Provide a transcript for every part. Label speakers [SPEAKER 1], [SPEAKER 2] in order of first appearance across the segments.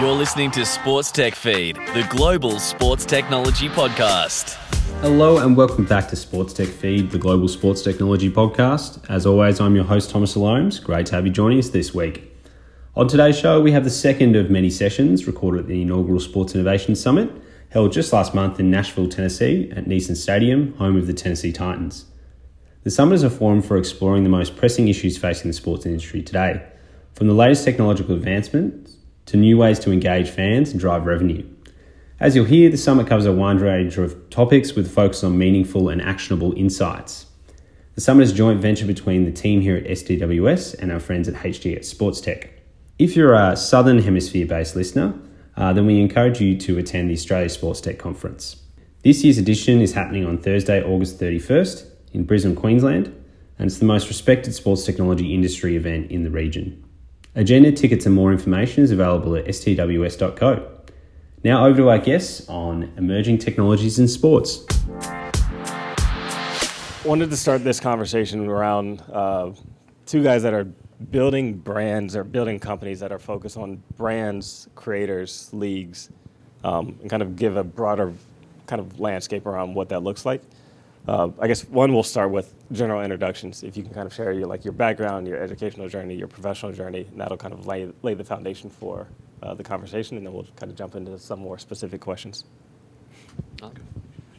[SPEAKER 1] You're listening to Sports Tech Feed, the global sports technology podcast.
[SPEAKER 2] Hello and welcome back to Sports Tech Feed, the global sports technology podcast. As always, I'm your host Thomas Alomes. Great to have you joining us this week. On today's show, we have the second of many sessions recorded at the inaugural Sports Innovation Summit, held just last month in Nashville, Tennessee, at Nissan Stadium, home of the Tennessee Titans. The summit is a forum for exploring the most pressing issues facing the sports industry today, from the latest technological advancements to new ways to engage fans and drive revenue. As you'll hear, the summit covers a wide range of topics with focus on meaningful and actionable insights. The summit is a joint venture between the team here at STWS and our friends at HTX Sports Tech. If you're a Southern Hemisphere based listener, uh, then we encourage you to attend the Australia Sports Tech Conference. This year's edition is happening on Thursday, August 31st in Brisbane, Queensland, and it's the most respected sports technology industry event in the region. Agenda tickets and more information is available at stws.co. Now over to our guests on emerging technologies in sports.
[SPEAKER 3] Wanted to start this conversation around uh, two guys that are building brands or building companies that are focused on brands, creators, leagues, um, and kind of give a broader kind of landscape around what that looks like. Uh, I guess one we'll start with general introductions. If you can kind of share your like your background, your educational journey, your professional journey, and that'll kind of lay lay the foundation for uh, the conversation, and then we'll kind of jump into some more specific questions.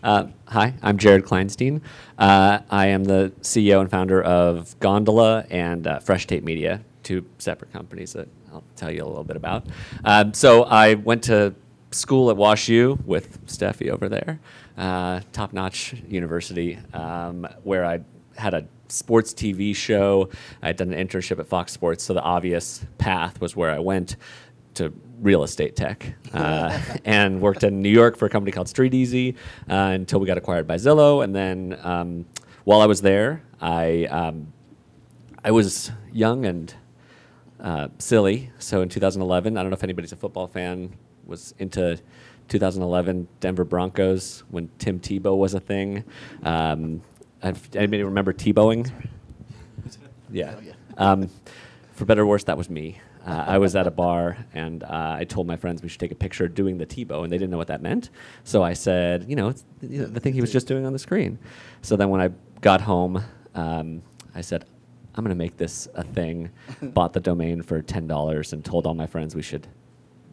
[SPEAKER 4] Uh, hi, I'm Jared Kleinstein. Uh, I am the CEO and founder of Gondola and uh, Fresh Tape Media, two separate companies that I'll tell you a little bit about. Um, so I went to school at WashU with Stephi over there uh, top notch university um, where I had a sports TV show. I had done an internship at Fox Sports, so the obvious path was where I went to real estate tech uh, and worked in New York for a company called StreetEasy uh, until we got acquired by Zillow. And then um, while I was there, I um, I was young and uh, silly. So in 2011, I don't know if anybody's a football fan, was into 2011 Denver Broncos when Tim Tebow was a thing. Um, anybody remember Tebowing? Yeah. Um, for better or worse, that was me. Uh, I was at a bar and uh, I told my friends we should take a picture doing the Tebow, and they didn't know what that meant. So I said, you know, it's the thing he was just doing on the screen. So then when I got home, um, I said, I'm going to make this a thing. Bought the domain for $10 and told all my friends we should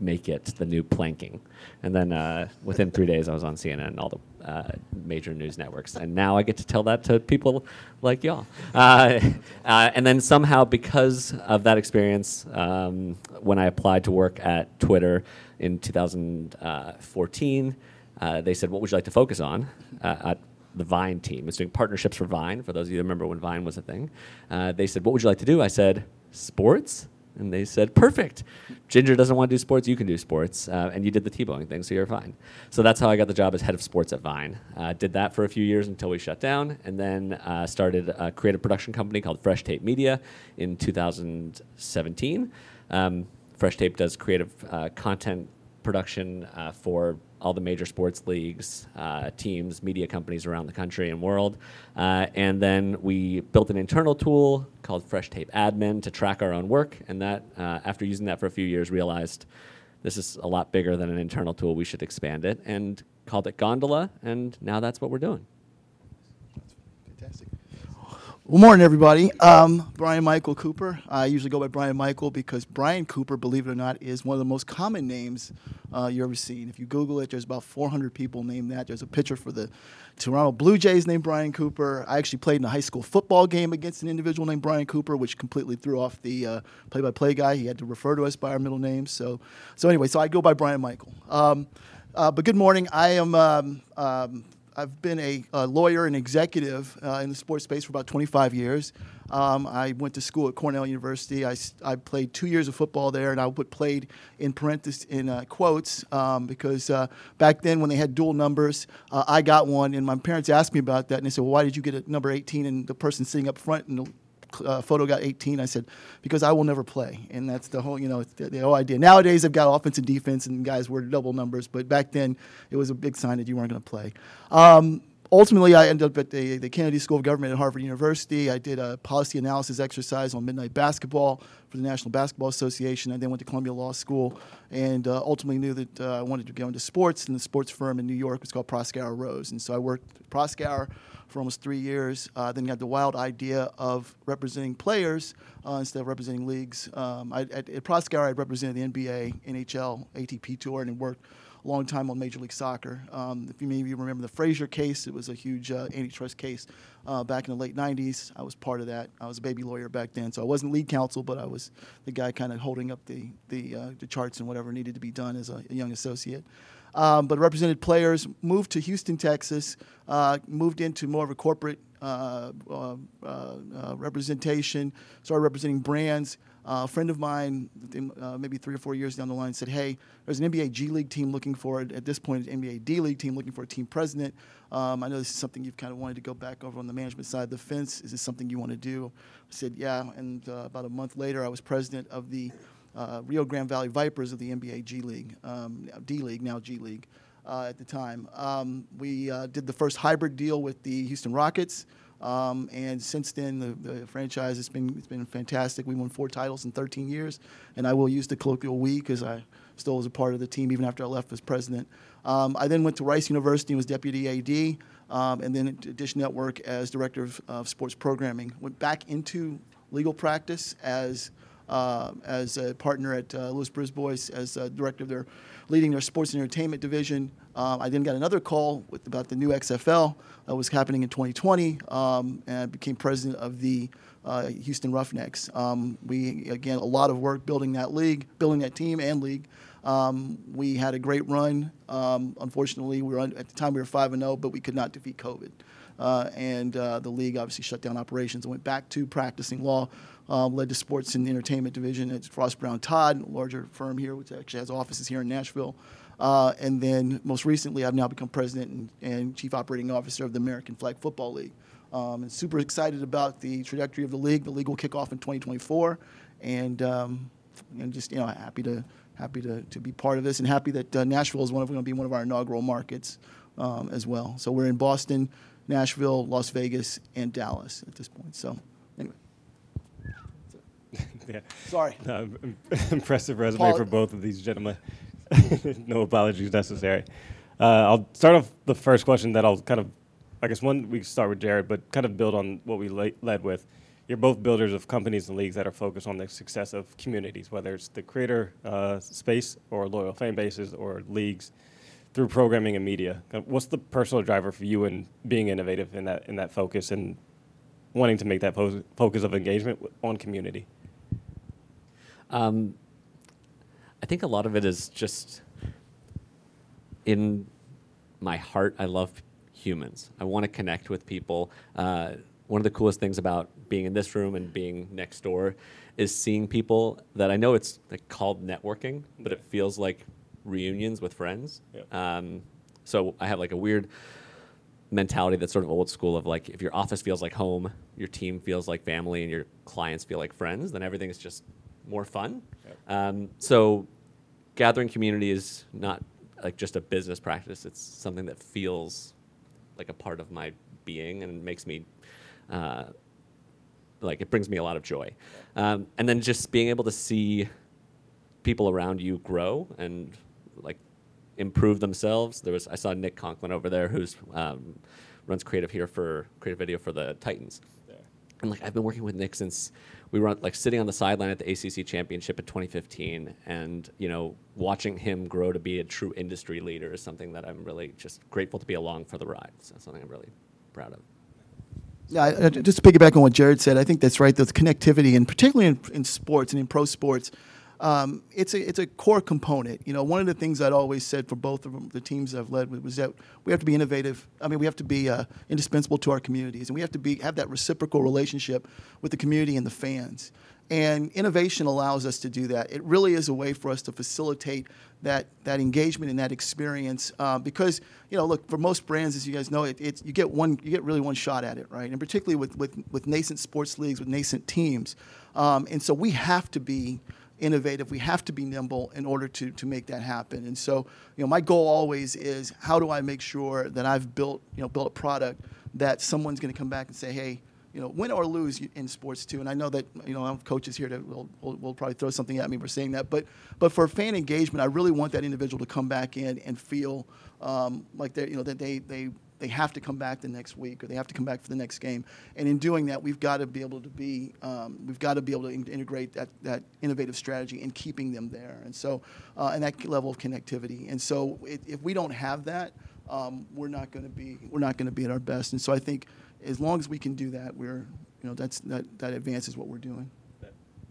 [SPEAKER 4] make it the new planking. And then uh, within three days, I was on CNN and all the uh, major news networks. And now I get to tell that to people like y'all. Uh, uh and then somehow, because of that experience, um, when I applied to work at Twitter in 2014, uh, they said, What would you like to focus on? Uh, at the Vine team. It's doing partnerships for Vine, for those of you who remember when Vine was a thing. they said, What would you like to do? I said, Sports? And they said, perfect. Ginger doesn't want to do sports, you can do sports. Uh, and you did the Tebowing thing, so you're fine. So that's how I got the job as head of sports at Vine. Uh, did that for a few years until we shut down, and then uh, started a creative production company called Fresh Tape Media in 2017. Um, Fresh Tape does creative uh, content production uh, for all the major sports leagues, uh, teams, media companies around the country and world. Uh, and then we built an internal tool called Fresh Tape Admin to track our own work. And that, uh, after using that for a few years, realized this is a lot bigger than an internal tool. We should expand it and called it Gondola. And now that's what we're doing.
[SPEAKER 5] Well, morning, everybody. Um, Brian Michael Cooper. I usually go by Brian Michael because Brian Cooper, believe it or not, is one of the most common names uh, you ever seen. If you Google it, there's about 400 people named that. There's a pitcher for the Toronto Blue Jays named Brian Cooper. I actually played in a high school football game against an individual named Brian Cooper, which completely threw off the uh, play-by-play guy. He had to refer to us by our middle names. So, so anyway, so I go by Brian Michael. Um, uh, but good morning. I am. Um, um, I've been a, a, lawyer and executive uh, in the sports space for about 25 years. Um, I went to school at Cornell University. I, I played two years of football there, and I put played in parentheses in uh, quotes um, because uh, back then when they had dual numbers, uh, I got one, and my parents asked me about that, and they said, "Well, why did you get a number 18?" And the person sitting up front in the uh, photo got 18. I said, because I will never play. And that's the whole, you know, the, the, whole idea. Nowadays, they've got offense and defense, and guys wear double numbers. But back then, it was a big sign that you weren't going to play. Um, ultimately, I ended up at the, the Kennedy School of Government at Harvard University. I did a policy analysis exercise on midnight basketball for the National Basketball Association. I then went to Columbia Law School and uh, ultimately knew that uh, I wanted to go into sports. And the sports firm in New York was called Proskauer Rose. And so I worked at Proskauer for almost three years. Uh, then got the wild idea of representing players uh, instead of representing leagues. Um, I, at, at Proskauer, I represented the NBA, NHL, ATP Tour, and worked long time on Major League Soccer. Um, if you maybe remember the Fraser case, it was a huge uh, antitrust case uh, back in the late 90s. I was part of that. I was a baby lawyer back then, so I wasn't lead counsel, but I was the guy kind of holding up the, the, uh, the charts and whatever needed to be done as a, a young associate. Um, but represented players, moved to Houston, Texas, uh, moved into more of a corporate uh, uh, representation, started representing brands. Uh, a friend of mine, uh, maybe three or four years down the line, said, "Hey, there's an NBA G League team looking for it. At this point, an NBA D League team looking for a team president. Um, I know this is something you've kind of wanted to go back over on the management side of the fence. Is this something you want to do?" I said, "Yeah." And uh, about a month later, I was president of the uh, Rio Grande Valley Vipers of the NBA G League, um, D League, now G League. Uh, at the time, um, we did the first hybrid deal with the Houston Rockets. Um, and since then, the, the, franchise has been it's been fantastic. We won four titles in 13 years, and I will use the colloquial "we" because I still was a part of the team even after I left as president. Um, I then went to Rice University and was deputy AD, um, and then at Dish Network as director of, of, sports programming. Went back into legal practice as uh, as a partner at uh, Lewis Brisbois as director of their leading their sports and entertainment division. Um, I then got another call with about the new XFL that was happening in 2020, um, and I became president of the uh, Houston Roughnecks. Um, we again a lot of work building that league, building that team and league. Um, we had a great run. Um, unfortunately, we were at the time we were five and zero, oh, but we could not defeat COVID. Uh, and uh, the league obviously shut down operations and went back to practicing law. Um, led the sports and entertainment division at Frost Brown Todd, a larger firm here, which actually has offices here in Nashville. Uh, and then most recently, I've now become president and, and, chief operating officer of the American Flag Football League. Um, and super excited about the trajectory of the league. The league will kick off in 2024, and um, and just you know happy to happy to, to be part of this, and happy that uh, Nashville is one of going to be one of our inaugural markets um, as well. So we're in Boston, Nashville, Las Vegas, and Dallas at this point. So anyway.
[SPEAKER 3] yeah.
[SPEAKER 5] Sorry.
[SPEAKER 3] No, impressive resume for both of these gentlemen. no apologies necessary. Uh, I'll start off the first question that I'll kind of, I guess one we start with Jared, but kind of build on what we la- led with. You're both builders of companies and leagues that are focused on the success of communities, whether it's the creator uh, space or loyal fan bases or leagues through programming and media. What's the personal driver for you in being innovative in that in that focus and wanting to make that fo- focus of engagement on community?
[SPEAKER 4] Um, I think a lot of it is just in my heart. I love humans. I want to connect with people. Uh, one of the coolest things about being in this room and being next door is seeing people that I know it's like called networking, but it feels like reunions with friends. Yep. Um, so I have like a weird mentality that's sort of old school of like if your office feels like home, your team feels like family, and your clients feel like friends, then everything is just more fun. Yep. Um, so gathering community is not like just a business practice. It's something that feels like a part of my being and makes me uh, like it brings me a lot of joy. Um, and then just being able to see people around you grow and like improve themselves. There was I saw Nick Conklin over there who's um, runs creative here for creative video for the Titans. And like I've been working with Nick since we were like sitting on the sideline at the ACC championship in 2015, and you know watching him grow to be a true industry leader is something that I'm really just grateful to be along for the ride. So something I'm really proud of.
[SPEAKER 5] Yeah, just to piggyback on what Jared said, I think that's right. The connectivity, and particularly in, in sports and in pro sports, um, it's a it's a core component. You know, one of the things I'd always said for both of them, the teams I've led was that we have to be innovative. I mean, we have to be uh, indispensable to our communities, and we have to be have that reciprocal relationship with the community and the fans. And innovation allows us to do that. It really is a way for us to facilitate that that engagement and that experience. Uh, because you know, look, for most brands, as you guys know, it, it's you get one, you get really one shot at it, right? And particularly with with, with nascent sports leagues, with nascent teams, um, and so we have to be innovative. We have to be nimble in order to to make that happen. And so, you know, my goal always is how do I make sure that I've built you know built a product that someone's going to come back and say, hey, you know, win or lose in sports too. And I know that you know, I have coaches here that will, will, will, probably throw something at me for saying that. But but for fan engagement, I really want that individual to come back in and feel um, like they you know that they they they have to come back the next week or they have to come back for the next game. And in doing that, we've got to be able to be um, we've got to be able to in- integrate that that innovative strategy and keeping them there. And so uh, and that level of connectivity. And so it, if we don't have that. Um, we're not going to be we're not going to be at our best, and so I think as long as we can do that, we're, you know, that's, that, that advances what we're doing.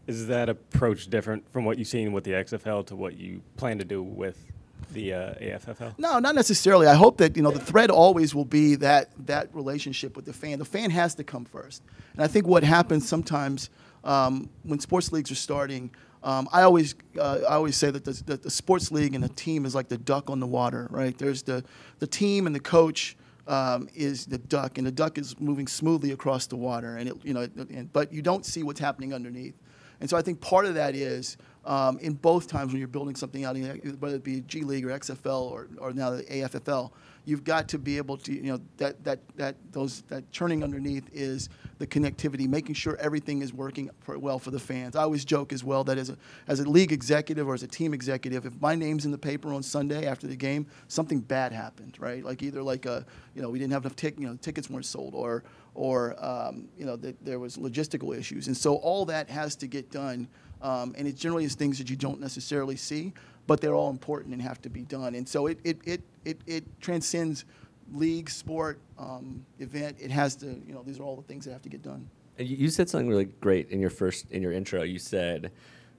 [SPEAKER 3] Is that approach different from what you've seen with the XFL to what you plan to do with the uh, AFFL?
[SPEAKER 5] No, not necessarily. I hope that you know the thread always will be that that relationship with the fan. The fan has to come first, and I think what happens sometimes um, when sports leagues are starting. Um, I always uh, I always say that the, that the sports league and the team is like the duck on the water, right? There's the the team and the coach um, is the duck, and the duck is moving smoothly across the water, and it, you know, and, but you don't see what's happening underneath. And so I think part of that is um, in both times when you're building something out, whether it be G League or XFL or, or now the AFFL, you've got to be able to, you know, that, that, that, those, that churning underneath is the connectivity, making sure everything is working for, well for the fans. I always joke as well that as a, as a league executive or as a team executive, if my name's in the paper on Sunday after the game, something bad happened, right? Like either like a, you know, we didn't have enough tick, you know, tickets weren't sold or, or um, you know, th- there was logistical issues. And so all that has to get done. Um, and it generally is things that you don't necessarily see but they're all important and have to be done. And so it, it, it, it, it transcends league, sport, um, event. It has to, you know, these are all the things that have to get done.
[SPEAKER 4] You said something really great in your first, in your intro. You said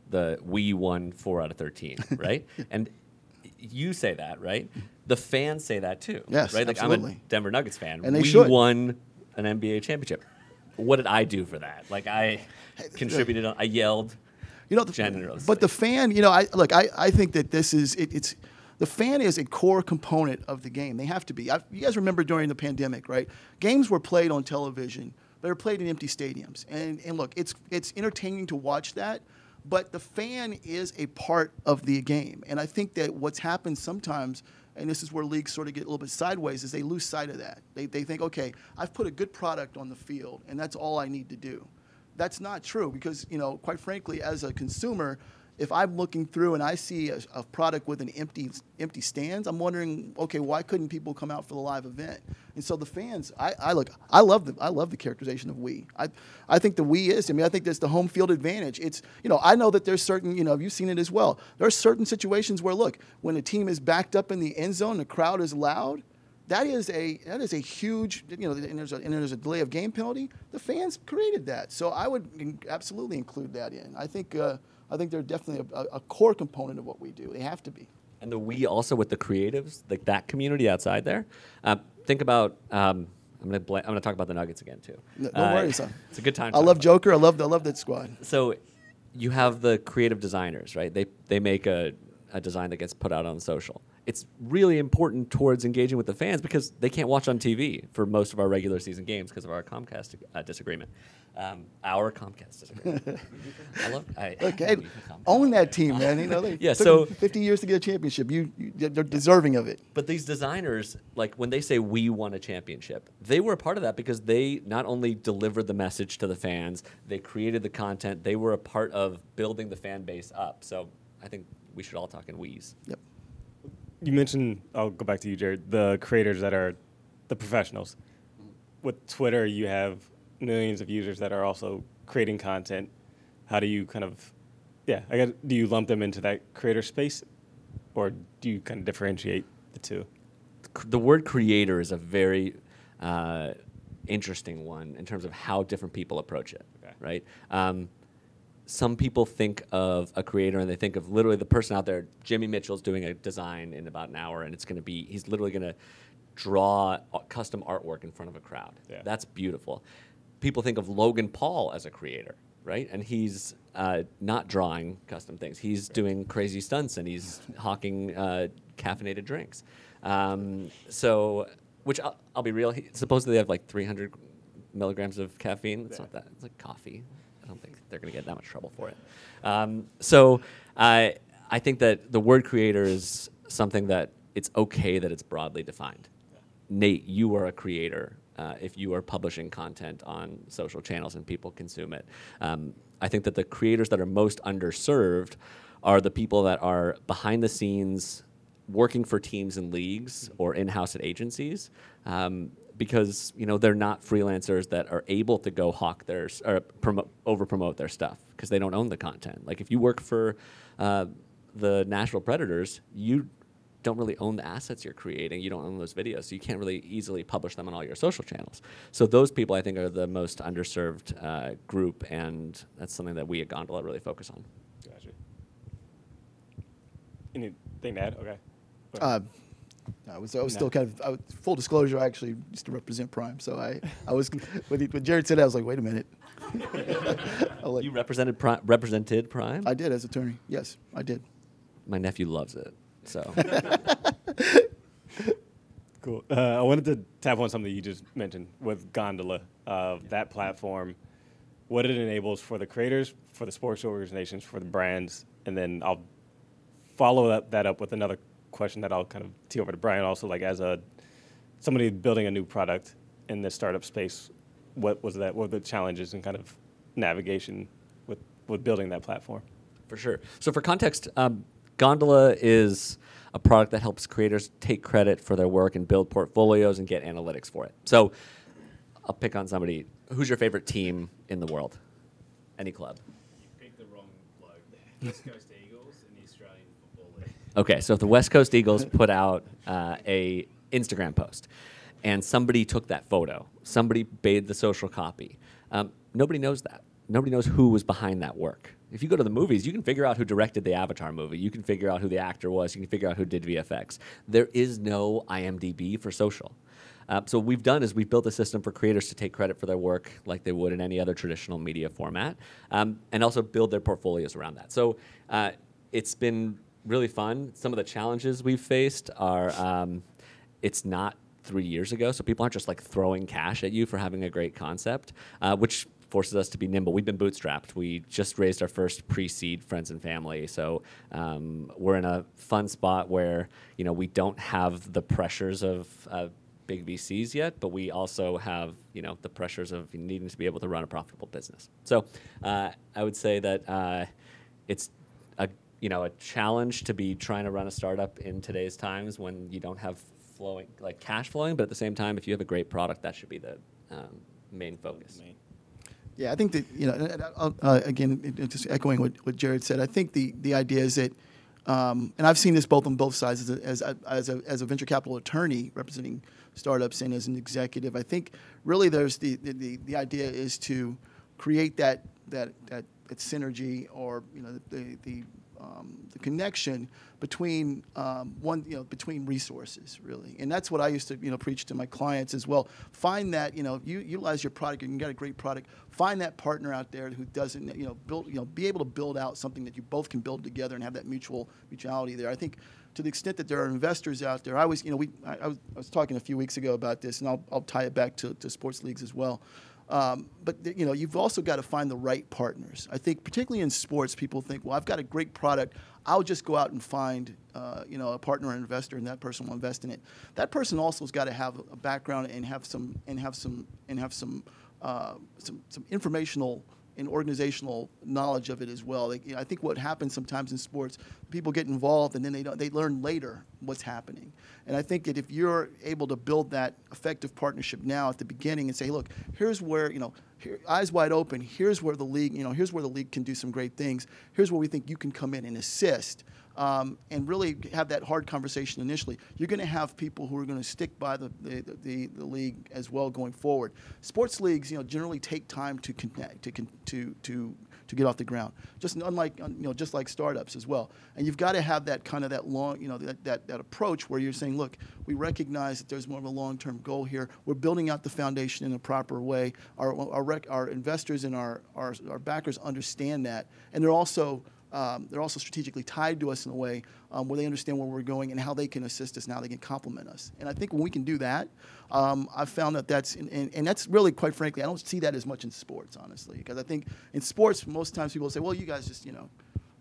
[SPEAKER 4] the we won four out of 13, right? and you say that, right? The fans say that too.
[SPEAKER 5] Yes,
[SPEAKER 4] right. Like
[SPEAKER 5] absolutely.
[SPEAKER 4] I'm a Denver Nuggets fan.
[SPEAKER 5] And they
[SPEAKER 4] we
[SPEAKER 5] should.
[SPEAKER 4] won an NBA championship. What did I do for that? Like I contributed. I yelled.
[SPEAKER 5] You know, the,
[SPEAKER 4] generously.
[SPEAKER 5] but the fan, you know, I look, I, I think that this is it, it's the fan is a core component of the game. They have to be. I, you guys remember during the pandemic, right? Games were played on television. They were played in empty stadiums, and and look, it's it's entertaining to watch that. But the fan is a part of the game, and I think that what's happened sometimes and this is where leagues sort of get a little bit sideways, is they lose sight of that. They, they think, okay, I've put a good product on the field, and that's all I need to do that's not true because you know quite frankly as a consumer if i'm looking through and i see a, a, product with an empty empty stands i'm wondering okay why couldn't people come out for the live event? And so the fans i, I look i love the i love the characterization of we i i think the we is i mean i think that's the home field advantage. It's you know i know that there's certain you know you've seen it as well? There are certain situations where look when a team is backed up in the end zone the crowd is loud that is a that is a huge you know and there's a, and there's a delay of game penalty. The fans created that, so I would absolutely include that in. I think uh, I think they're definitely a, a, core component of what we do. They have to be.
[SPEAKER 4] And the we also with the creatives, like that community outside there. Uh, think about. Um, I'm gonna bl- I'm gonna talk about the Nuggets again too.
[SPEAKER 5] No, no uh, worries.
[SPEAKER 4] It's a good time.
[SPEAKER 5] I love Joker. I love I love that squad.
[SPEAKER 4] So, you have the creative designers, right? They they make a, a design that gets put out on social it's really important towards engaging with the fans because they can't watch on TV for most of our regular season games because of our Comcast uh, disagreement. Um, our Comcast disagreement. I love. I,
[SPEAKER 5] okay, own that team, man. You know, they
[SPEAKER 4] yeah. So
[SPEAKER 5] 50 years to get a championship. You, you, they're deserving of it.
[SPEAKER 4] But these designers, like when they say we won a championship, they were a part of that because they not only delivered the message to the fans, they created the content. They were a part of building the fan base up. So I think we should all talk in we's.
[SPEAKER 5] Yep
[SPEAKER 3] you mentioned, I'll go back to you, Jared, the creators that are the professionals. With Twitter, you have millions of users that are also creating content. How do you kind of, yeah, I guess, do you lump them into that creator space or do you kind of differentiate the two?
[SPEAKER 4] The word creator is a very uh, interesting one in terms of how different people approach it, okay. right? Um, some people think of a creator and they think of literally the person out there. Jimmy Mitchell's doing a design in about an hour, and it's going to be he's literally going to draw custom artwork in front of a crowd. Yeah. That's beautiful. People think of Logan Paul as a creator, right? And he's uh, not drawing custom things. He's right. doing crazy stunts and he's hawking uh, caffeinated drinks. Um, so, which I'll, I'll, be real. He, supposedly they have like 300 milligrams of caffeine. It's yeah. not that. It's like coffee. Don't think they're going to get that much trouble for it. Um, so I I think that the word creator is something that it's okay that it's broadly defined. Nate, you are a creator. Uh, if you are publishing content on social channels and people consume it, um, I think that the creators that are most underserved are the people that are behind the scenes working for teams and leagues or in-house at agencies um, because you know they're not freelancers that are able to go hawk their or promote, over promote their stuff because they don't own the content like if you work for uh, the Nashville Predators you don't really own the assets you're creating you don't own those videos so you can't really easily publish them on all your social channels so those people I think are the most underserved uh, group and that's something that we at Gondola really focus on
[SPEAKER 3] Gotcha. Anything to add? Okay.
[SPEAKER 5] Uh, I was, I was still kind of I full disclosure. I actually used to represent Prime, so I, I was when, he, when Jared said that, I was like, wait a minute. I, was
[SPEAKER 4] you represented Pri- represented Prime
[SPEAKER 5] I did as attorney. Yes, I did.
[SPEAKER 4] my nephew loves it so
[SPEAKER 3] Cool. Uh, I wanted to tap on something you just mentioned with Gondola, uh, that platform, what it enables for the creators, for the sports organizations, for the brands, and then I'll follow that, that up with another question that I'll kind of tee over to Brian also, like as a somebody building a new product in the startup space, what was that? What were the challenges and kind of navigation with, with building that platform?
[SPEAKER 4] For sure. So, for context, um, Gondola is a product that helps creators take credit for their work and build portfolios and get analytics for it. So, I'll pick on somebody. Who's your favorite team in the world? Any club?
[SPEAKER 2] You picked the wrong bloke there. West Coast Eagles and the Australian Football League.
[SPEAKER 4] Okay, so if the West Coast Eagles put out uh, a Instagram post, and somebody took that photo, somebody made the social copy. Um, nobody knows that. Nobody knows who was behind that work. If you go to the movies, you can figure out who directed the Avatar movie. You can figure out who the actor was. You can figure out who did VFX. There is no IMDb for social. Uh, so what we've done is we've built a system for creators to take credit for their work like they would in any other traditional media format, um, and also build their portfolios around that. So uh, it's been really fun. Some of the challenges we've faced are um, it's not three years ago, so people aren't just like throwing cash at you for having a great concept, uh, which forces us to be nimble. We've been bootstrapped. We just raised our first pre-seed friends and family, so um, we're in a fun spot where you know we don't have the pressures of uh, big VCs yet, but we also have you know the pressures of needing to be able to run a profitable business. So uh, I would say that uh, it's a you know a challenge to be trying to run a startup in today's times when you don't have flowing like cash flowing, but at the same time, if you have a great product, that should be the um, main focus.
[SPEAKER 5] Yeah, I think that you know. and- and I'll- Uh, again, it- it just echoing what, what Jared said. I think the the idea is that, um, and I've seen this both on both sides as a, as a, as a, as a venture capital attorney representing startups and as an executive. I think really there's the the, the, the idea is to create that that that, that synergy or you know the the um, the connection between um, one, you know, between resources, really, and that's what I used to, you know, preach to my clients as well. Find that, you know, you utilize your product, and you got a great product. Find that partner out there who doesn't, you know, build, you know, be able to build out something that you both can build together and have that mutual mutuality there. I think to the extent that there are investors out there, I was, you know, we, I, I, was, I was talking a few weeks ago about this, and I'll, I'll tie it back to, to sports leagues as well. Um, but th- you know, you've also got to find the right partners. I think, particularly in sports, people think, "Well, I've got a great product. I'll just go out and find, uh, you know, a partner or an investor, and that person will invest in it." That person also has got to have a background and have some and have some and have some uh, some, some informational and organizational knowledge of it as well. Like, you know, I think what happens sometimes in sports, people get involved and then they don't, they learn later what's happening. And I think that if you're able to build that effective partnership now at the beginning and say, look, here's where you know, here, eyes wide open. Here's where the league, you know, here's where the league can do some great things. Here's where we think you can come in and assist. Um, and really have that hard conversation initially. You're going to have people who are going to stick by the, the, the, the league as well going forward. Sports leagues, you know, generally take time to connect, to to to to get off the ground. Just unlike you know, just like startups as well. And you've got to have that kind of that long, you know, that, that, that approach where you're saying, look, we recognize that there's more of a long-term goal here. We're building out the foundation in a proper way. Our our, rec- our investors and our, our our backers understand that, and they're also um, they're also strategically tied to us in a way um, where they understand where we're going and how they can assist us and how they can complement us. And I think when we can do that, um, I've found that that's and, and, and, that's really quite frankly, I don't see that as much in sports, honestly, because I think in sports most times people say, well, you guys just you know.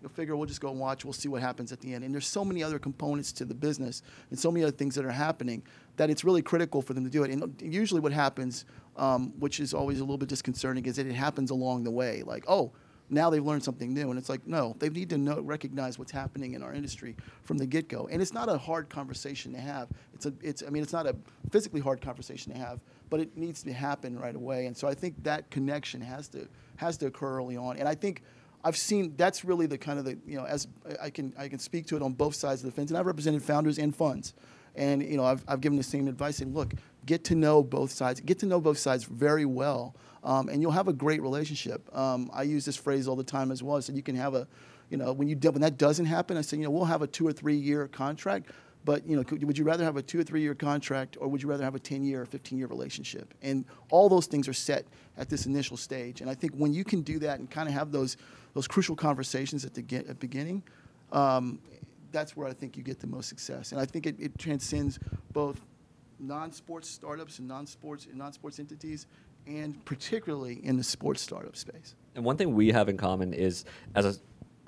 [SPEAKER 5] You'll figure we'll just go and watch. We'll see what happens at the end. And there's so many other components to the business and so many other things that are happening that it's really critical for them to do it. And usually, what happens, um, which is always a little bit disconcerting, is that it happens along the way. Like, oh, now they've learned something new. And it's like, no, they need to know, recognize what's happening in our industry from the get go. And it's not a hard conversation to have. It's a, it's, I mean, it's not a physically hard conversation to have, but it needs to happen right away. And so I think that connection has to, has to occur early on. And I think I've seen that's really the kind of the, you know, as I can, I can speak to it on both sides of the fence. And I've represented founders and funds. And, you know, I've, I've given the same advice and look, get to know both sides, get to know both sides very well um, and you'll have a great relationship. Um, I use this phrase all the time as well. Said you can have a, you know, when you when that doesn't happen, I said you know we'll have a two or three year contract, but you know would you rather have a two or three year contract or would you rather have a 10 year or 15 year relationship? And all those things are set at this initial stage. And I think when you can do that and kind of have those those crucial conversations at the get, at beginning. Um, that's where I think you get the most success, and I think it, it transcends both non-sports startups and non-sports and non-sports entities and particularly in the sports startup space.
[SPEAKER 4] And one thing we have in common is as a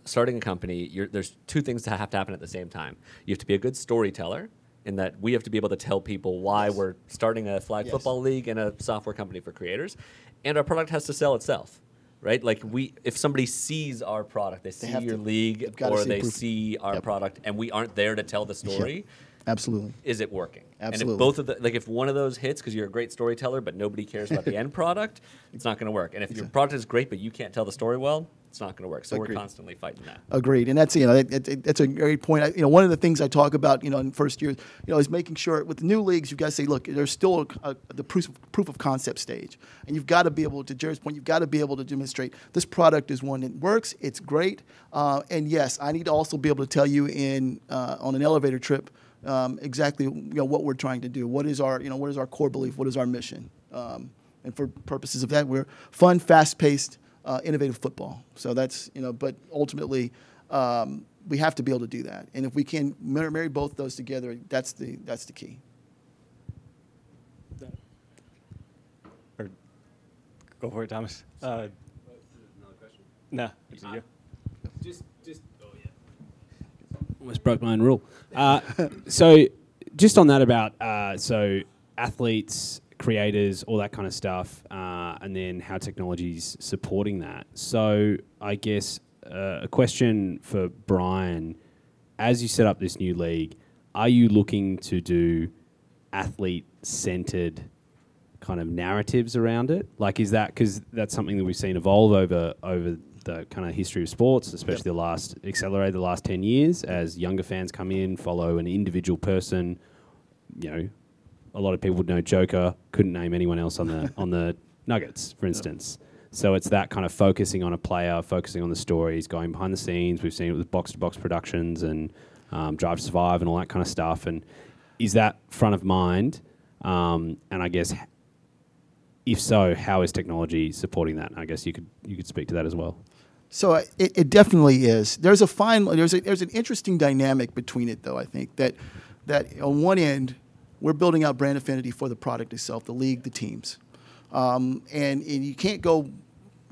[SPEAKER 4] starting a company, there's two things that have to happen at the same time. You have to be a good storyteller in that we have to be able to tell people why yes. we're starting a flag yes. football league and a software company for creators, and our product has to sell itself. Right, like we, if somebody sees our product, they see they your to, league, or they proof. see our yep. product, and we aren't there to tell the story.
[SPEAKER 5] Absolutely.
[SPEAKER 4] Is it working?
[SPEAKER 5] Absolutely.
[SPEAKER 4] And if both of the like if one of those hits because you're a great storyteller but nobody cares about the end product, it's not going to work. And if your product is great but you can't tell the story well, it's not going to work. So Agreed. we're constantly fighting that.
[SPEAKER 5] Agreed, and that's you know it, it, that's a great point. I, you know, one of the things I talk about you know in first year, you know, is making sure with the new leagues you've got to say, look, there's still a, a, the proof of, proof of concept stage, and you've got to be able to Jerry's point, you've got to be able to demonstrate this product is one that works, it's great, uh, and yes, I need to also be able to tell you in uh, on an elevator trip um, exactly you know, what we're trying to do. What is our, you know, what is our core belief? What is our mission? Um, and for purposes of that, we're fun, fast-paced, uh, innovative football. So that's, you know, but ultimately, um, we have to be able to do that. And if we can marry, marry both those together, that's the, that's the key.
[SPEAKER 3] Go for it, Thomas. Uh,
[SPEAKER 6] Another question?
[SPEAKER 3] No, it's.
[SPEAKER 6] Just, just almost broke my own rule. Uh, so, just on that about uh, so athletes, creators, all that kind of stuff, uh, and then how technology's supporting that. So, I guess uh, a question for Brian: As you set up this new league, are you looking to do athlete-centered? kind of narratives around it like is that because that's something that we've seen evolve over over the kind of history of sports, especially yep. the last accelerated the last ten years, as younger fans come in, follow an individual person. You know, a lot of people would know Joker. Couldn't name anyone else on the on the Nuggets, for instance. Yep. So it's that kind of focusing on a player, focusing on the stories, going behind the scenes. We've seen it with box to box productions and um, Drive to Survive and all that kind of stuff. And is that front of mind? Um, and I guess if so, how is technology supporting that? I guess you could you could speak to that as well.
[SPEAKER 5] So uh, it, it definitely is. There's a fine. There's a, there's an interesting dynamic between it, though. I think that that on one end, we're building out brand affinity for the product itself, the league, the teams, um, and and you can't go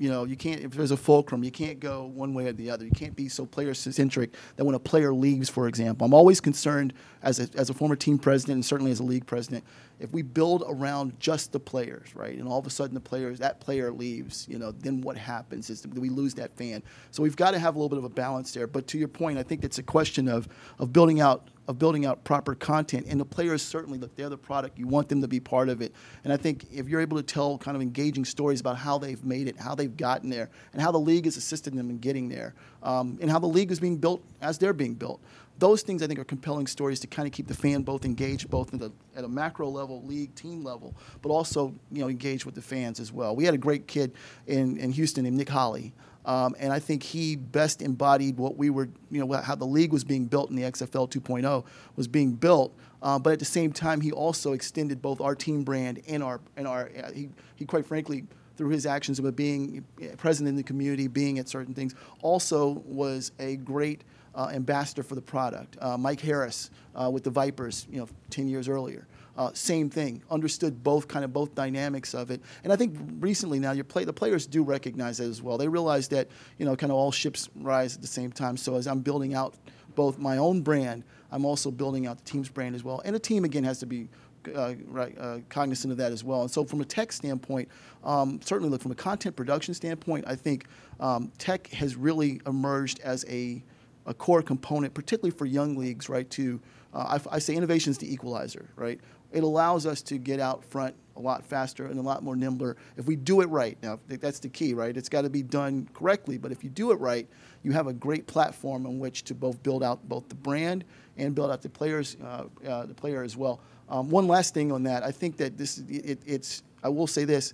[SPEAKER 5] you know, you can't if there's a fulcrum, you can't go one way or the other. You can't be so player centric that when a player leaves, for example, I'm always concerned as a, as a former team president and certainly as a league president, if we build around just the players, right, and all of a sudden the players that player leaves, you know, then what happens is we lose that fan. So we've got to have a little bit of a balance there. But to your point, I think it's a question of of building out of building out proper content. And the players certainly look, they're the product. You want them to be part of it. And I think if you're able to tell kind of engaging stories about how they've made it, how they've gotten there, and how the league has assisted them in getting there, um, and how the league is being built as they're being built. Those things I think are compelling stories to kind of keep the fan both engaged, both the, at a macro level, league, team level, but also you know engaged with the fans as well. We had a great kid in, in Houston named Nick Holley. Um, and I think he best embodied what we were, you know, how the league was being built in the XFL 2.0 was being built. Uh, but at the same time, he also extended both our team brand and our and our. Uh, he, he quite frankly through his actions of being present in the community, being at certain things, also was a great uh, ambassador for the product. Uh, Mike Harris uh, with the Vipers, you know, 10 years earlier. Uh, same thing. Understood both kind of both dynamics of it, and I think recently now your play the players do recognize that as well. They realize that you know kind of all ships rise at the same time. So as I'm building out both my own brand, I'm also building out the team's brand as well. And a team again has to be uh, right, uh, cognizant of that as well. And so, from a tech standpoint, um, certainly look from a content production standpoint, I think um, tech has really emerged as a, a core component, particularly for young leagues, right? To uh, I, I, say innovation is the equalizer, right? It allows us to get out front a lot faster and a lot more nimbler if we do it right. Now, that's the key, right? It's got to be done correctly, but if you do it right, you have a great platform on which to both build out both the brand and build out the players, uh, uh, the player as well. Um, one last thing on that, I think that this it, it's. I will say this.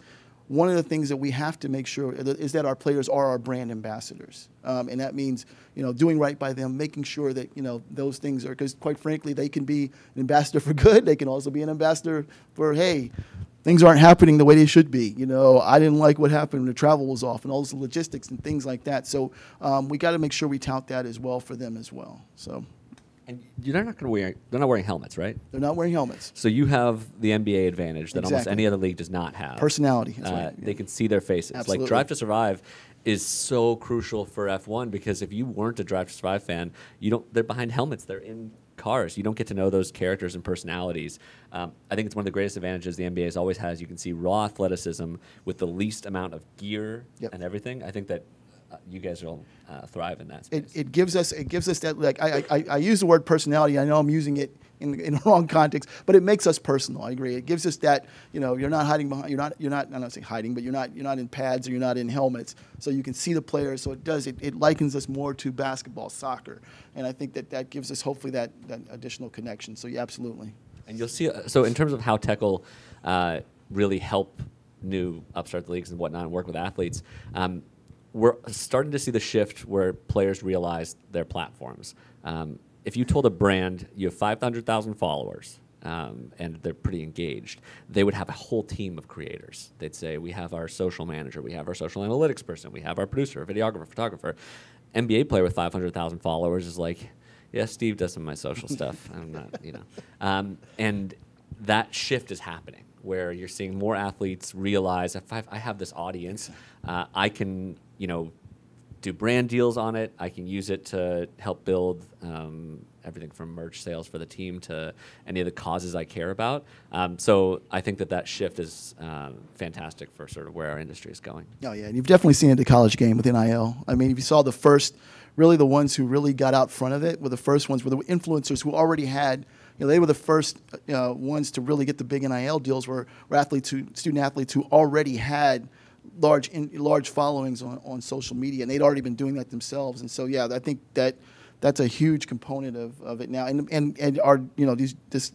[SPEAKER 5] One of the things that we have to make sure is that our players are our brand ambassadors, um, and that means you know doing right by them, making sure that you know those things are because quite frankly they can be an ambassador for good. They can also be an ambassador for hey, things aren't happening the way they should be. You know, I didn't like what happened when the travel was off and all those logistics and things like that. So um, we got to make sure we tout that as well for them as well. So.
[SPEAKER 4] And you're not going to wear. They're not wearing helmets, right?
[SPEAKER 5] They're not wearing helmets.
[SPEAKER 4] So you have the NBA advantage that
[SPEAKER 5] Exactly.
[SPEAKER 4] almost any other league does not have.
[SPEAKER 5] Personality,
[SPEAKER 4] Uh,
[SPEAKER 5] right,
[SPEAKER 4] They
[SPEAKER 5] yeah.
[SPEAKER 4] can see their faces.
[SPEAKER 5] Absolutely.
[SPEAKER 4] Like Drive to Survive is so crucial for F1 because if you weren't a Drive to Survive fan, you don't. They're behind helmets. They're in cars. You don't get to know those characters and personalities. Um, I think it's one of the greatest advantages the NBA has always has. You can see raw athleticism with the least amount of gear
[SPEAKER 5] Yep.
[SPEAKER 4] and everything. I think that uh, you guys will uh, thrive in that space.
[SPEAKER 5] it, it gives us it gives us that like I, I, I use the word personality. I know I'm using it in, in the wrong context, but it makes us personal. I agree. It gives us that you know you're not hiding behind you're not you're not I'm not saying hiding, but you're not you're not in pads or you're not in helmets, so you can see the players. So it does it, it likens us more to basketball, soccer, and I think that that gives us hopefully that that additional connection. So yeah, absolutely.
[SPEAKER 4] And you'll see. uh, So in terms of how tech will uh, really help new upstart leagues and whatnot, and work with athletes, um, we're starting to see the shift where players realize their platforms. Um, if you told a brand you have 500,000 followers um, and they're pretty engaged, they would have a whole team of creators. They'd say, We have our social manager, we have our social analytics person, we have our producer, videographer, photographer. NBA player with 500,000 followers is like, yeah, Steve does some of my social stuff. I'm not, you know. Um, and that shift is happening where you're seeing more athletes realize if I, have this audience, uh, I can, you know, do brand deals on it. I can use it to help build um, everything from merch sales for the team to any of the causes I care about. Um, so I think that that shift is um, fantastic for sort of where our industry is going.
[SPEAKER 5] Oh yeah, and you've definitely seen it at the college game with NIL. I mean, if you saw the first, really the ones who really got out front of it were the first ones were the influencers who already had. You know, they were the first uh, ones to really get the big NIL deals. Were, were athletes who, student athletes who already had large, in, large followings on, on social media, and they'd already been doing that themselves. And so, yeah, I think that that's a huge component of, of it now. And and and our, you know, these this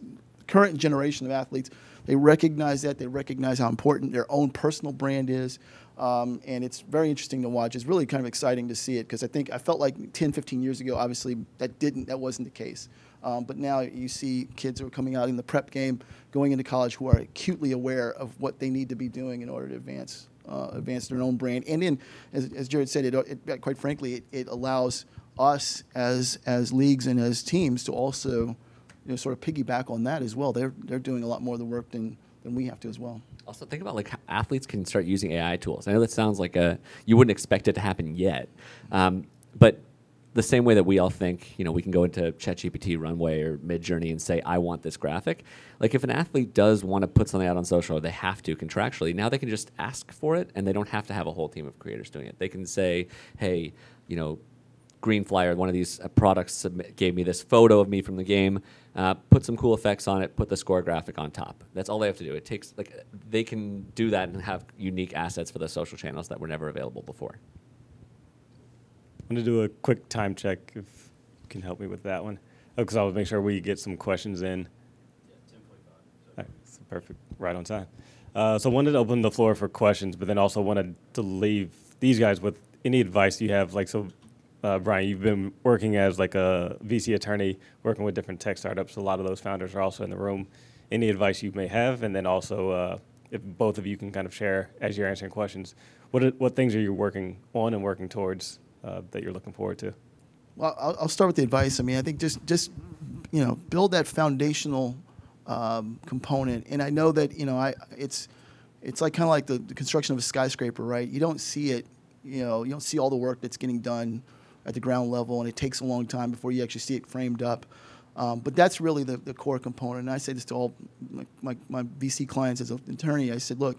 [SPEAKER 5] current generation of athletes, they recognize that. They recognize how important their own personal brand is. Um, and it's very interesting to watch. It's really kind of exciting to see it because I think I felt like 10, 15 years ago, obviously that didn't, that wasn't the case. Um, but now you see kids who are coming out in the prep game, going into college, who are acutely aware of what they need to be doing in order to advance, uh, advance their own brand. And then, as, as Jared said, it, it quite frankly, it, it allows us as as leagues and as teams to also, you know, sort of piggyback on that as well. They're they're doing a lot more of the work than than we have to as well.
[SPEAKER 4] Also, think about like athletes can start using AI tools. I know that sounds like a you wouldn't expect it to happen yet, um, but the same way that we all think, you know, we can go into ChatGPT, Runway, or Midjourney and say, "I want this graphic." Like if an athlete does want to put something out on social, they have to contractually. Now they can just ask for it, and they don't have to have a whole team of creators doing it. They can say, "Hey, you know." Green Flyer, one of these uh, products, submit, gave me this photo of me from the game. Uh, put some cool effects on it. Put the score graphic on top. That's all they have to do. It takes like they can do that and have unique assets for the social channels that were never available before.
[SPEAKER 3] I'm going to do a quick time check if you can help me with that one. Because I'll make sure we get some questions in. All right, so perfect, right on time. Uh, so I wanted to open the floor for questions, but then also wanted to leave these guys with any advice you have. Like, so uh, Brian, you've been working as like a VC attorney, working with different tech startups. A lot of those founders are also in the room. Any advice you may have, and then also uh, if both of you can kind of share as you're answering questions, what are, what things are you working on and working towards uh, that you're looking forward to?
[SPEAKER 5] Well, I'll, I'll start with the advice. I mean, I think just just you know build that foundational um, component. And I know that you know I it's it's like kind of like the, the construction of a skyscraper, right? You don't see it, you know, you don't see all the work that's getting done at the ground level, and it takes a long time before you actually see it framed up. Um, but that's really the, the core component. And I say this to all my, my, my VC clients as an attorney. I said, look,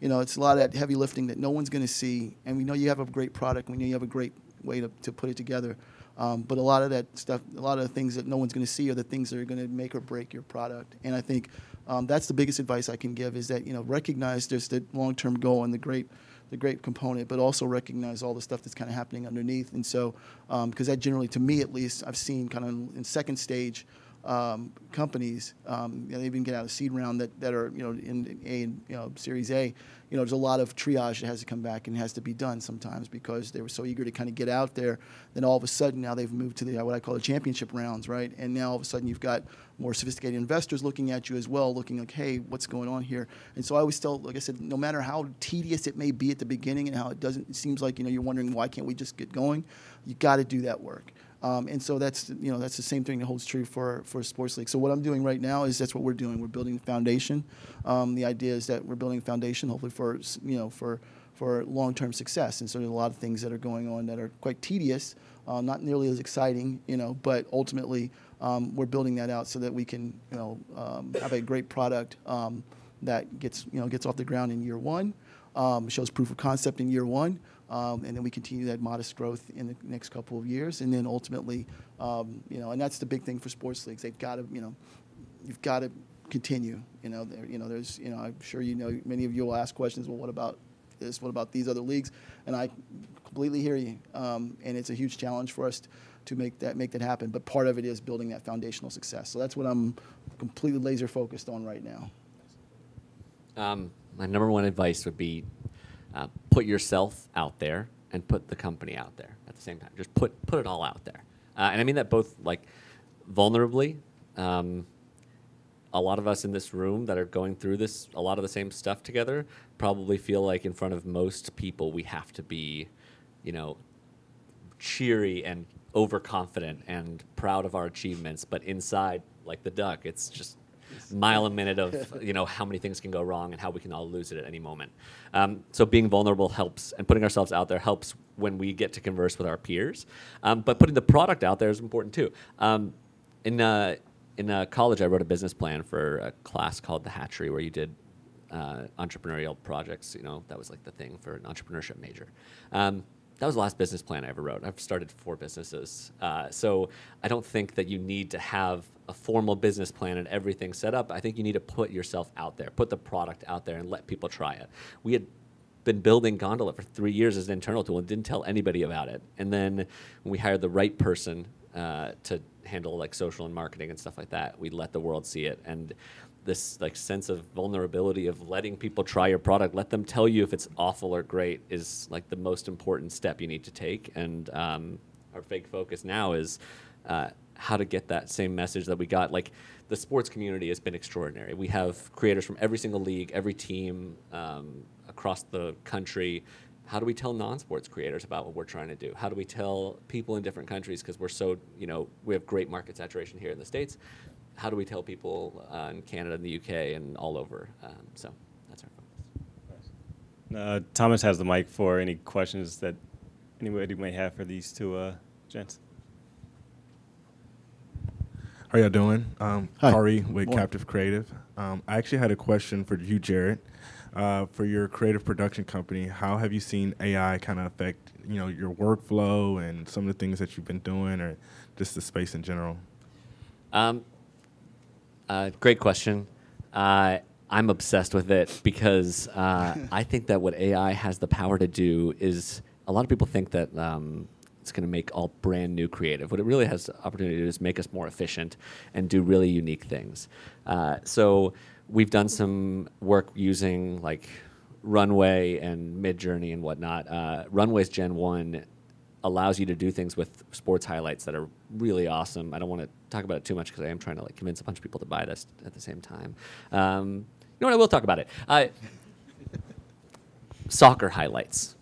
[SPEAKER 5] you know, it's a lot of that heavy lifting that no one's going to see, and we know you have a great product, we know you have a great way to, to put it together. Um, but a lot of that stuff, a lot of the things that no one's going to see are the things that are going to make or break your product. And I think um, that's the biggest advice I can give is that you know recognize there's the long-term goal and the great, the great component, but also recognize all the stuff that's kind of happening underneath. And so, because um, that generally, to me at least, I've seen kind of in second stage um, companies, um, you know, they even get out of seed round that, that are you know in A and you know Series A. You know, there's a lot of triage that has to come back and has to be done sometimes because they were so eager to kind of get out there. Then all of a sudden now they've moved to the what I call the championship rounds, right? And now all of a sudden you've got more sophisticated investors looking at you as well, looking like, hey, what's going on here? And so I always tell, like I said, no matter how tedious it may be at the beginning and how it doesn't, it seems like you know you're wondering why can't we just get going? You got to do that work. Um, and so that's you know that's the same thing that holds true for for sports league. So what I'm doing right now is that's what we're doing. We're building the foundation. Um, the idea is that we're building a foundation, hopefully for you know for for long-term success. And so there's a lot of things that are going on that are quite tedious, uh, not nearly as exciting, you know. But ultimately, um, we're building that out so that we can you know um, have a great product um, that gets you know gets off the ground in year one, um, shows proof of concept in year one. Um, and then we continue that modest growth in the next couple of years, and then ultimately, um, you know, and that's the big thing for sports leagues. They've got to, you know, you've got to continue. You know, there, you know, there's, you know, I'm sure you know, many of you will ask questions. Well, what about this? What about these other leagues? And I completely hear you. Um, and it's a huge challenge for us to make that make that happen. But part of it is building that foundational success. So that's what I'm completely laser focused on right now.
[SPEAKER 4] Um, my number one advice would be uh, put yourself out there and put the company out there at the same time. Just put put it all out there, uh, and I mean that both like vulnerably. Um, a lot of us in this room that are going through this, a lot of the same stuff together, probably feel like in front of most people we have to be, you know, cheery and overconfident and proud of our achievements, but inside, like the duck, it's just mile a minute of you know how many things can go wrong and how we can all lose it at any moment. Um, so being vulnerable helps, and putting ourselves out there helps when we get to converse with our peers. Um, but putting the product out there is important too. Um, in uh, in uh, college, I wrote a business plan for a class called the Hatchery, where you did uh, entrepreneurial projects. You know, that was like the thing for an entrepreneurship major. Um, that was the last business plan I ever wrote. I've started four businesses. Uh, so I don't think that you need to have a formal business plan and everything set up. I think you need to put yourself out there, put the product out there, and let people try it. We had been building Gondola for three years as an internal tool and didn't tell anybody about it. And then when we hired the right person uh, to handle like social and marketing and stuff like that, we let the world see it. And this like sense of vulnerability of letting people try your product, let them tell you if it's awful or great is like the most important step you need to take. And um, our big focus now is uh, how to get that same message that we got. Like the sports community has been extraordinary. We have creators from every single league, every team um, across the country. How do we tell non-sports creators about what we're trying to do? How do we tell people in different countries because we're so you know we have great market saturation here in the states how do we tell people uh, in Canada and the UK and all over? Um, so that's our focus.
[SPEAKER 3] Uh, Thomas has the mic for any questions that anybody may have for these two uh, gents.
[SPEAKER 7] How are y'all doing? Um,
[SPEAKER 5] Hi.
[SPEAKER 7] Ari with
[SPEAKER 5] Morning.
[SPEAKER 7] Captive Creative. Um, I actually had a question for you, Jared. Uh, for your creative production company, how have you seen AI kind of affect you know your workflow and some of the things that you've been doing, or just the space in general?
[SPEAKER 4] Um, uh, great question. Uh, I'm obsessed with it because uh, I think that what AI has the power to do is a lot of people think that um, it's going to make all brand new creative. What it really has the opportunity to do is make us more efficient and do really unique things. Uh, so we've done some work using like Runway and Midjourney and whatnot. Uh, Runway's Gen 1 allows you to do things with sports highlights that are really awesome. I don't want to talk about it too much because I am trying to like convince a bunch of people to buy this at the same time. Um, you know what? I will talk about it. Uh, soccer highlights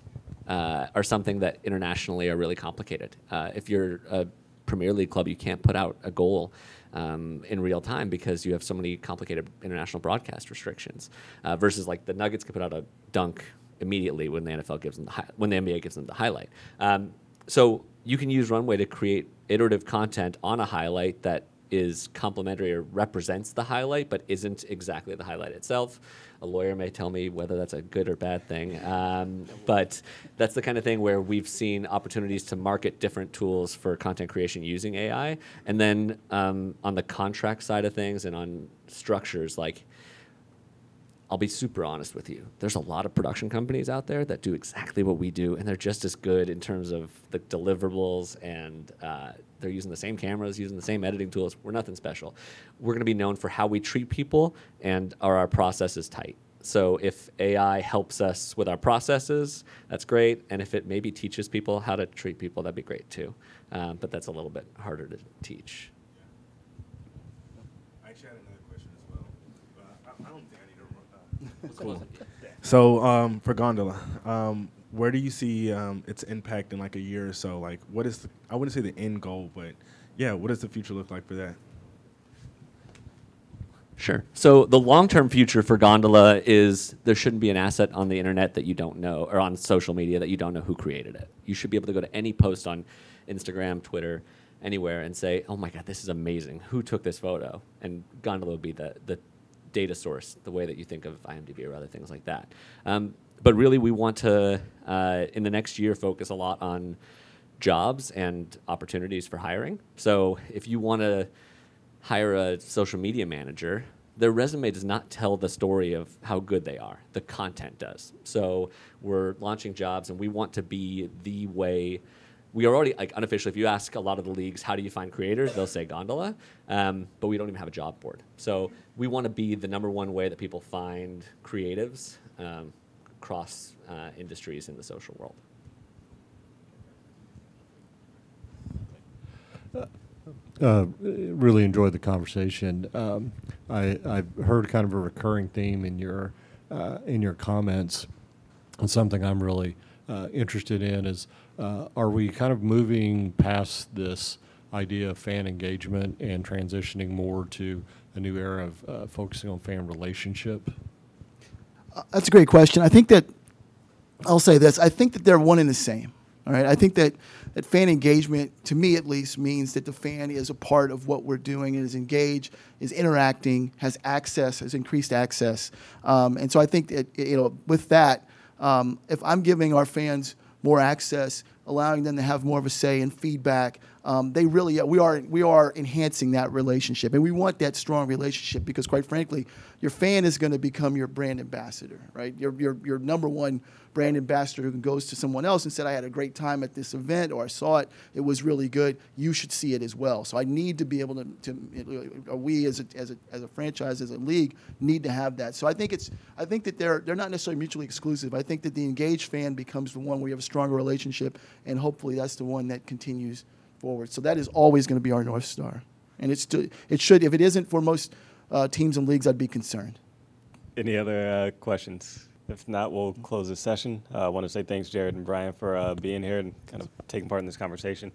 [SPEAKER 4] uh, are something that internationally are really complicated. Uh, if you're a Premier League club, you can't put out a goal um, in real time because you have so many complicated international broadcast restrictions. Uh, versus like the Nuggets can put out a dunk immediately when the NFL gives them the hi- when the NBA gives them the highlight. Um, so you can use Runway to create iterative content on a highlight that is complementary or represents the highlight, but isn't exactly the highlight itself. A lawyer may tell me whether that's a good or bad thing, um, but that's the kind of thing where we've seen opportunities to market different tools for content creation using AI. And then um, on the contract side of things and on structures, like I'll be super honest with you. There's a lot of production companies out there that do exactly what we do, and they're just as good in terms of the deliverables, and uh, they're using the same cameras, using the same editing tools. We're nothing special. We're going to be known for how we treat people, and are our processes tight. So if AI helps us with our processes, that's great, and if it maybe teaches people how to treat people, that'd be great too. Um, but that's a little bit harder to teach.
[SPEAKER 7] I actually had another question as well. Uh, I, I don't think I need to. Uh, So um, for Gondola, um, where do you see um, its impact in like a year or so? Like, what is the, I wouldn't say the end goal, but yeah, what does the future look like for that?
[SPEAKER 4] Sure. So the long-term future for Gondola is there shouldn't be an asset on the internet that you don't know, or on social media that you don't know who created it. You should be able to go to any post on Instagram, Twitter, anywhere, and say, "Oh my God, this is amazing! Who took this photo?" And Gondola would be the the data source, the way that you think of IMDb or other things like that. Um, but really, we want to uh, in the next year focus a lot on jobs and opportunities for hiring. So if you want to hire a social media manager, their resume does not tell the story of how good they are. The content does. So we're launching jobs, and we want to be the way. We are already like unofficially. If you ask a lot of the leagues, how do you find creators? They'll say Gondola, um, but we don't even have a job board. So we want to be the number one way that people find creatives um, across uh, industries in the social world.
[SPEAKER 8] Uh, really enjoyed the conversation. Um, I, I've heard kind of a recurring theme in your uh, in your comments, and something I'm really uh, interested in is: uh, Are we kind of moving past this idea of fan engagement and transitioning more to a new era of uh, focusing on fan relationship?
[SPEAKER 5] That's a great question. I think that I'll say this. I think that they're one and the same. All right. I think that, that fan engagement, to me at least, means that the fan is a part of what we're doing and is engaged, is interacting, has access, has increased access. Um, and so I think that you know, with that, um, if I'm giving our fans more access, allowing them to have more of a say and feedback, um, they really we are we are enhancing that relationship, and we want that strong relationship because, quite frankly, your fan is going to become your brand ambassador, right? Your your your number one brand ambassador who goes to someone else and said, "I had a great time at this event," or "I saw it, it was really good." You should see it as well. So I need to be able to, to uh, we as a, as a as a franchise as a league need to have that. So I think it's I think that they're they're not necessarily mutually exclusive. I think that the engaged fan becomes the one where you have a stronger relationship, and hopefully that's the one that continues forward. So that is always going to be our north star, and it's to, it should. If it isn't for most uh, teams and leagues, I'd be concerned.
[SPEAKER 3] Any other uh, questions? If not, we'll close this session. Uh, I want to say thanks, Jared and Brian, for uh, being here and kind of taking part in this conversation.